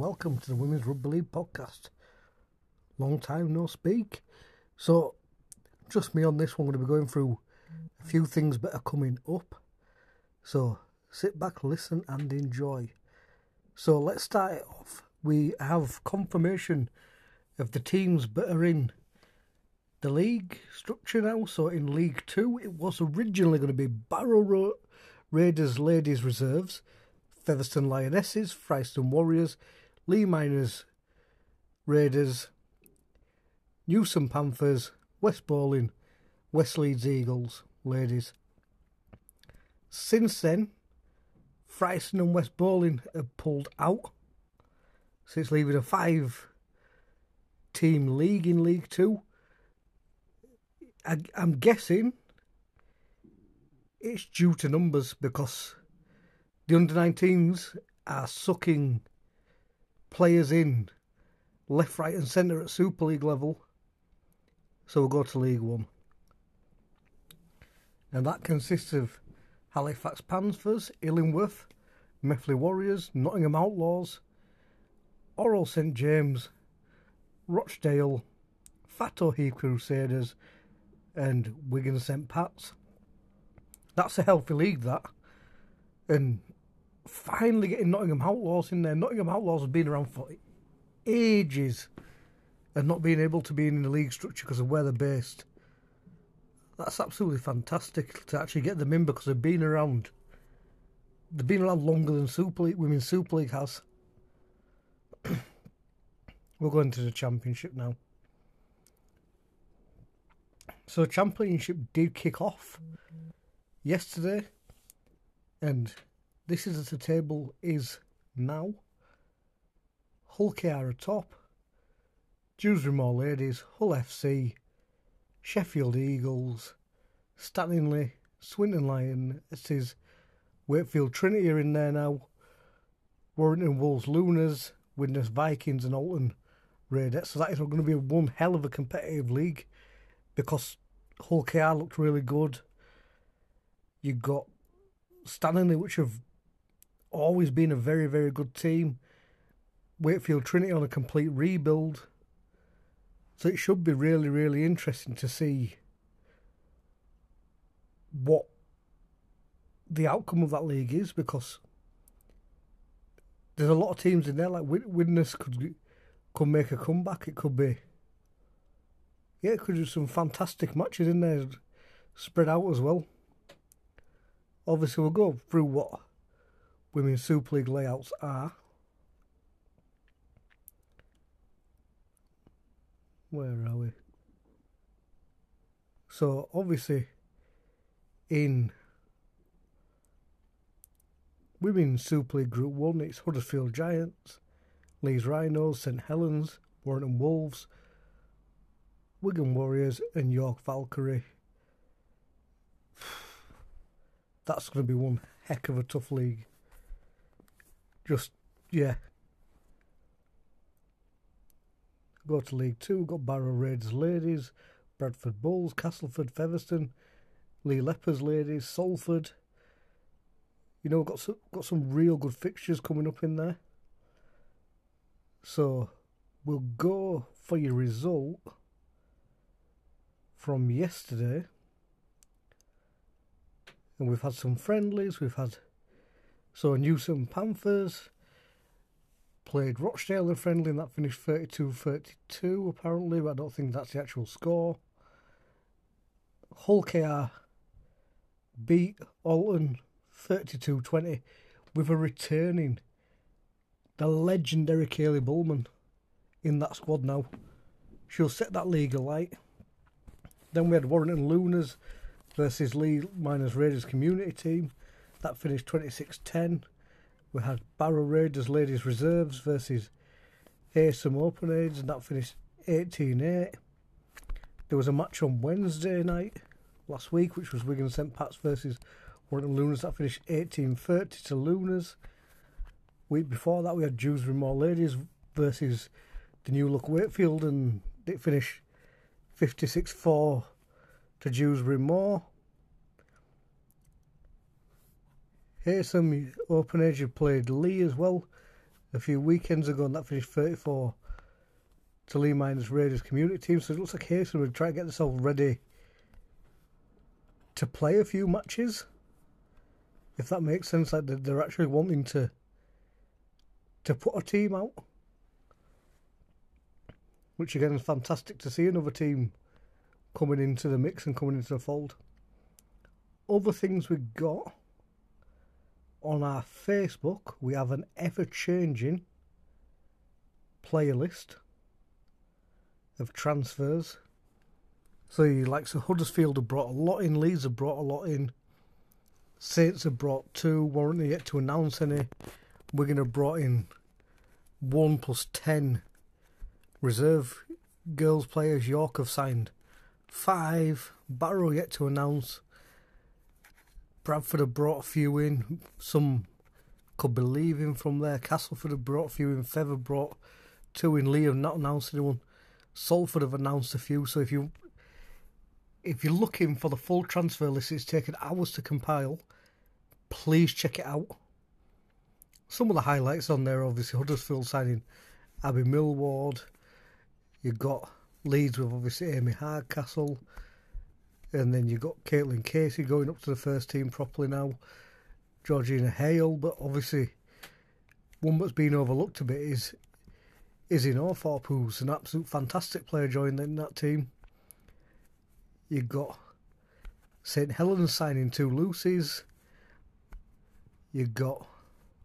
Welcome to the Women's Rugby League podcast. Long time no speak. So, just me on this one, I'm going to be going through a few things that are coming up. So, sit back, listen, and enjoy. So, let's start it off. We have confirmation of the teams that are in the league structure now. So, in League Two, it was originally going to be Barrow Raiders Ladies Reserves. Featherstone Lionesses, Fryston Warriors, Leigh Miners Raiders, Newsome Panthers, West Bowling, West Leeds Eagles, ladies. Since then, Fryston and West Bowling have pulled out. So it's leaving a five team league in League Two. I, I'm guessing it's due to numbers because the under 19s are sucking players in left, right, and centre at Super League level. So we'll go to League One. And that consists of Halifax Panthers, Illingworth, Methley Warriors, Nottingham Outlaws, Orrell St James, Rochdale, Thatto Heath Crusaders, and Wigan St Pats. That's a healthy league, that. And finally getting Nottingham Outlaws in there. Nottingham Outlaws have been around for ages and not being able to be in the league structure because of where they're based. That's absolutely fantastic to actually get them in because they've been around. They've been around longer than Super League, Women's Super League has. We're going to the Championship now. So, Championship did kick off yesterday, and this is as the table is now. Hull KR top. Dewsbury Moor Ladies, Hull FC, Sheffield Eagles, Stanley, Swinton Lion. This is Wakefield Trinity are in there now. Warrington Wolves Lunas, Widnes Vikings and Oulton Raiders. So that is going to be one hell of a competitive league because Hull KR looked really good. You've got Stanley, which have always been a very, very good team. Wakefield Trinity on a complete rebuild. So it should be really, really interesting to see what the outcome of that league is because there's a lot of teams in there. Like Widnes could could make a comeback. It could be yeah, it could do some fantastic matches in there, spread out as well. Obviously, we'll go through what Women's Super League layouts are. Where are we? So obviously in Women's Super League Group 1 it's Huddersfield Giants, Leeds Rhinos, St Helens, Warrington Wolves, Wigan Warriors and York Valkyrie. That's going to be one heck of a tough league just yeah. Go to League Two. Got Barrow Raiders ladies, Bradford Bulls, Castleford Featherstone, Leigh Leopards ladies, Salford. You know, got some, got some real good fixtures coming up in there. So we'll go for your result from yesterday. And we've had some friendlies, we've had so Newsome Panthers played Rochdale in friendly and that finished 32-32 apparently, but I don't think that's the actual score. Hull KR beat Oulton 32-20 with a returning the legendary Kaylee Bullman in that squad now. She'll set that league alight. Then we had Warrington Lunas versus Leigh Miners Raiders community team. That finished 26 10. We had Barrow Raiders Ladies Reserves versus Asum Open Aids, and that finished 18 8. There was a match on Wednesday night last week, which was Wigan St Pat's versus Warrington Lunas. That finished 18 30 to Lunas. Week before that, we had Dewsbury Moor Ladies versus the New Look Wakefield, and it finished 56 4 to Dewsbury Moor. Here's some open age have played Leigh as well. a few weekends ago, and that finished 34 to Leigh Miners Raiders community team. So it looks like Hastings would try to get themselves ready to play a few matches. If that makes sense, like they're actually wanting to to put a team out. Which again is fantastic to see another team coming into the mix and coming into the fold. Other things we've got on our Facebook, we have an ever changing playlist of transfers. So you like so Huddersfield have brought a lot in, Leeds have brought a lot in, Saints have brought two, weren't they yet to announce any. We're Wigan have brought in one plus ten reserve girls players. York have signed five. Barrow yet to announce. Bradford have brought a few in. Some could be leaving from there. Castleford have brought a few in. Feather brought two in. Leigh have not announced anyone. Salford have announced a few. So if you if you're looking for the full transfer list, it's taken hours to compile. Please check it out. Some of the highlights on there, obviously, Huddersfield signing Abby Millward. You've got Leeds with obviously Amy Hardcastle. And then you've got Caitlin Casey going up to the first team properly now. Georgina Hale, but obviously one that's been overlooked a bit is Izzy Northorpe, who's an absolute fantastic player joining that team. You've got St Helens signing two Lucy's. You've got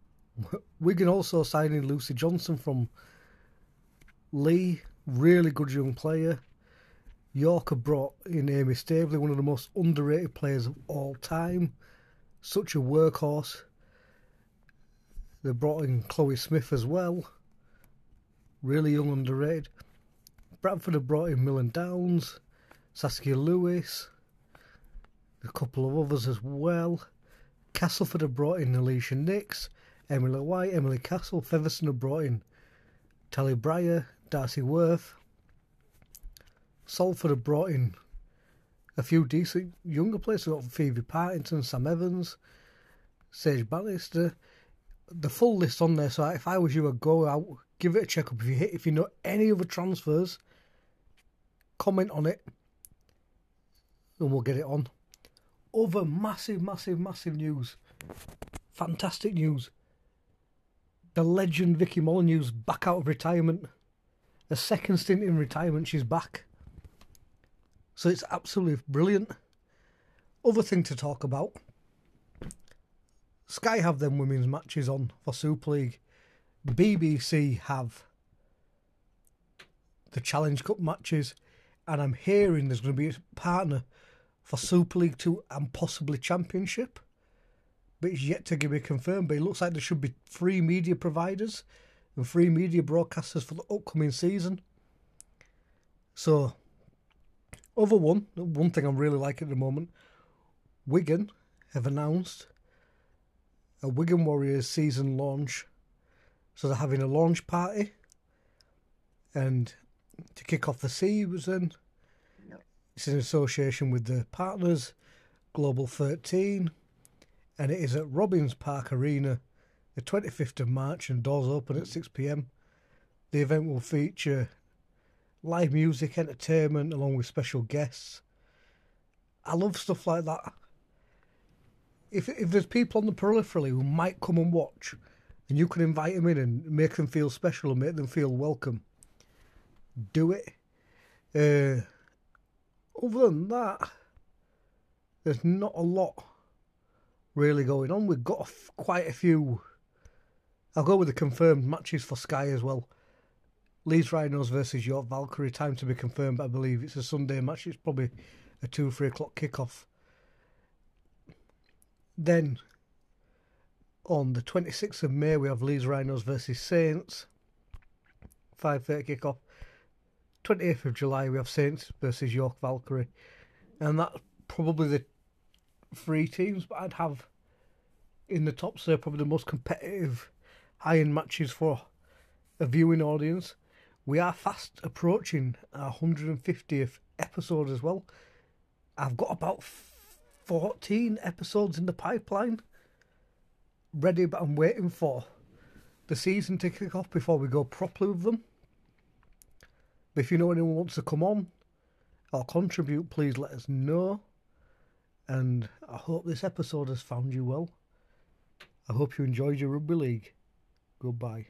Wigan also signing Lucy Johnson from Leigh, really good young player. York have brought in Amy Staveley, one of the most underrated players of all time. Such a workhorse. They brought in Chloe Smith as well. Really young, underrated. Bradford have brought in Millen Downs. Saskia Lewis, a couple of others as well. Castleford have brought in Alicia Nix, Emily White, Emily Castle, Featherstone have brought in Tally Breyer, Darcy Worth. Salford have brought in a few decent younger players. We've got Phoebe Partington, Sam Evans, Sage Bannister. The full list on there. So if I was you, I'd go out, give it a check up. If you hit, if you know any other transfers, comment on it and we'll get it on. Other massive, massive, massive news. Fantastic news. The legend Vicky Molyneux's back out of retirement. A second stint in retirement, she's back. So it's absolutely brilliant. Other thing to talk about. Sky have them women's matches on for Super League. BBC have the Challenge Cup matches, and I'm hearing there's going to be a partner for Super League 2 and possibly Championship. But it's yet to be confirmed. But it looks like there should be free media providers and free media broadcasters for the upcoming season. So, other one, one thing I'm really liking at the moment, Wigan have announced a Wigan Warriors season launch. So they're having a launch party and to kick off the season it's in association with the partners, Global 13, and it is at Robbins Park Arena, the 25th of March, and doors open at 6 pm. The event will feature live music, entertainment, along with special guests. I love stuff like that. If if there's people on the periphery who might come and watch, and you can invite them in and make them feel special and make them feel welcome, do it. Uh, other than that, there's not a lot really going on. We've got quite a few. I'll go with the confirmed matches for Sky as well. Leeds Rhinos versus York Valkyrie, time to be confirmed. I believe it's a Sunday match. It's probably a two, three o'clock kickoff. Then on the 26th of May, we have Leeds Rhinos versus Saints. 5.30 kickoff. 28th of July, we have Saints versus York Valkyrie. And that's probably the three teams, but I'd have in the top, so probably the most competitive high end matches for a viewing audience. We are fast approaching our 150th episode as well. I've got about 14 episodes in the pipeline ready, but I'm waiting for the season to kick off before we go properly with them. But if you know anyone wants to come on or contribute, please let us know. And I hope this episode has found you well. I hope you enjoyed your rugby league. Goodbye.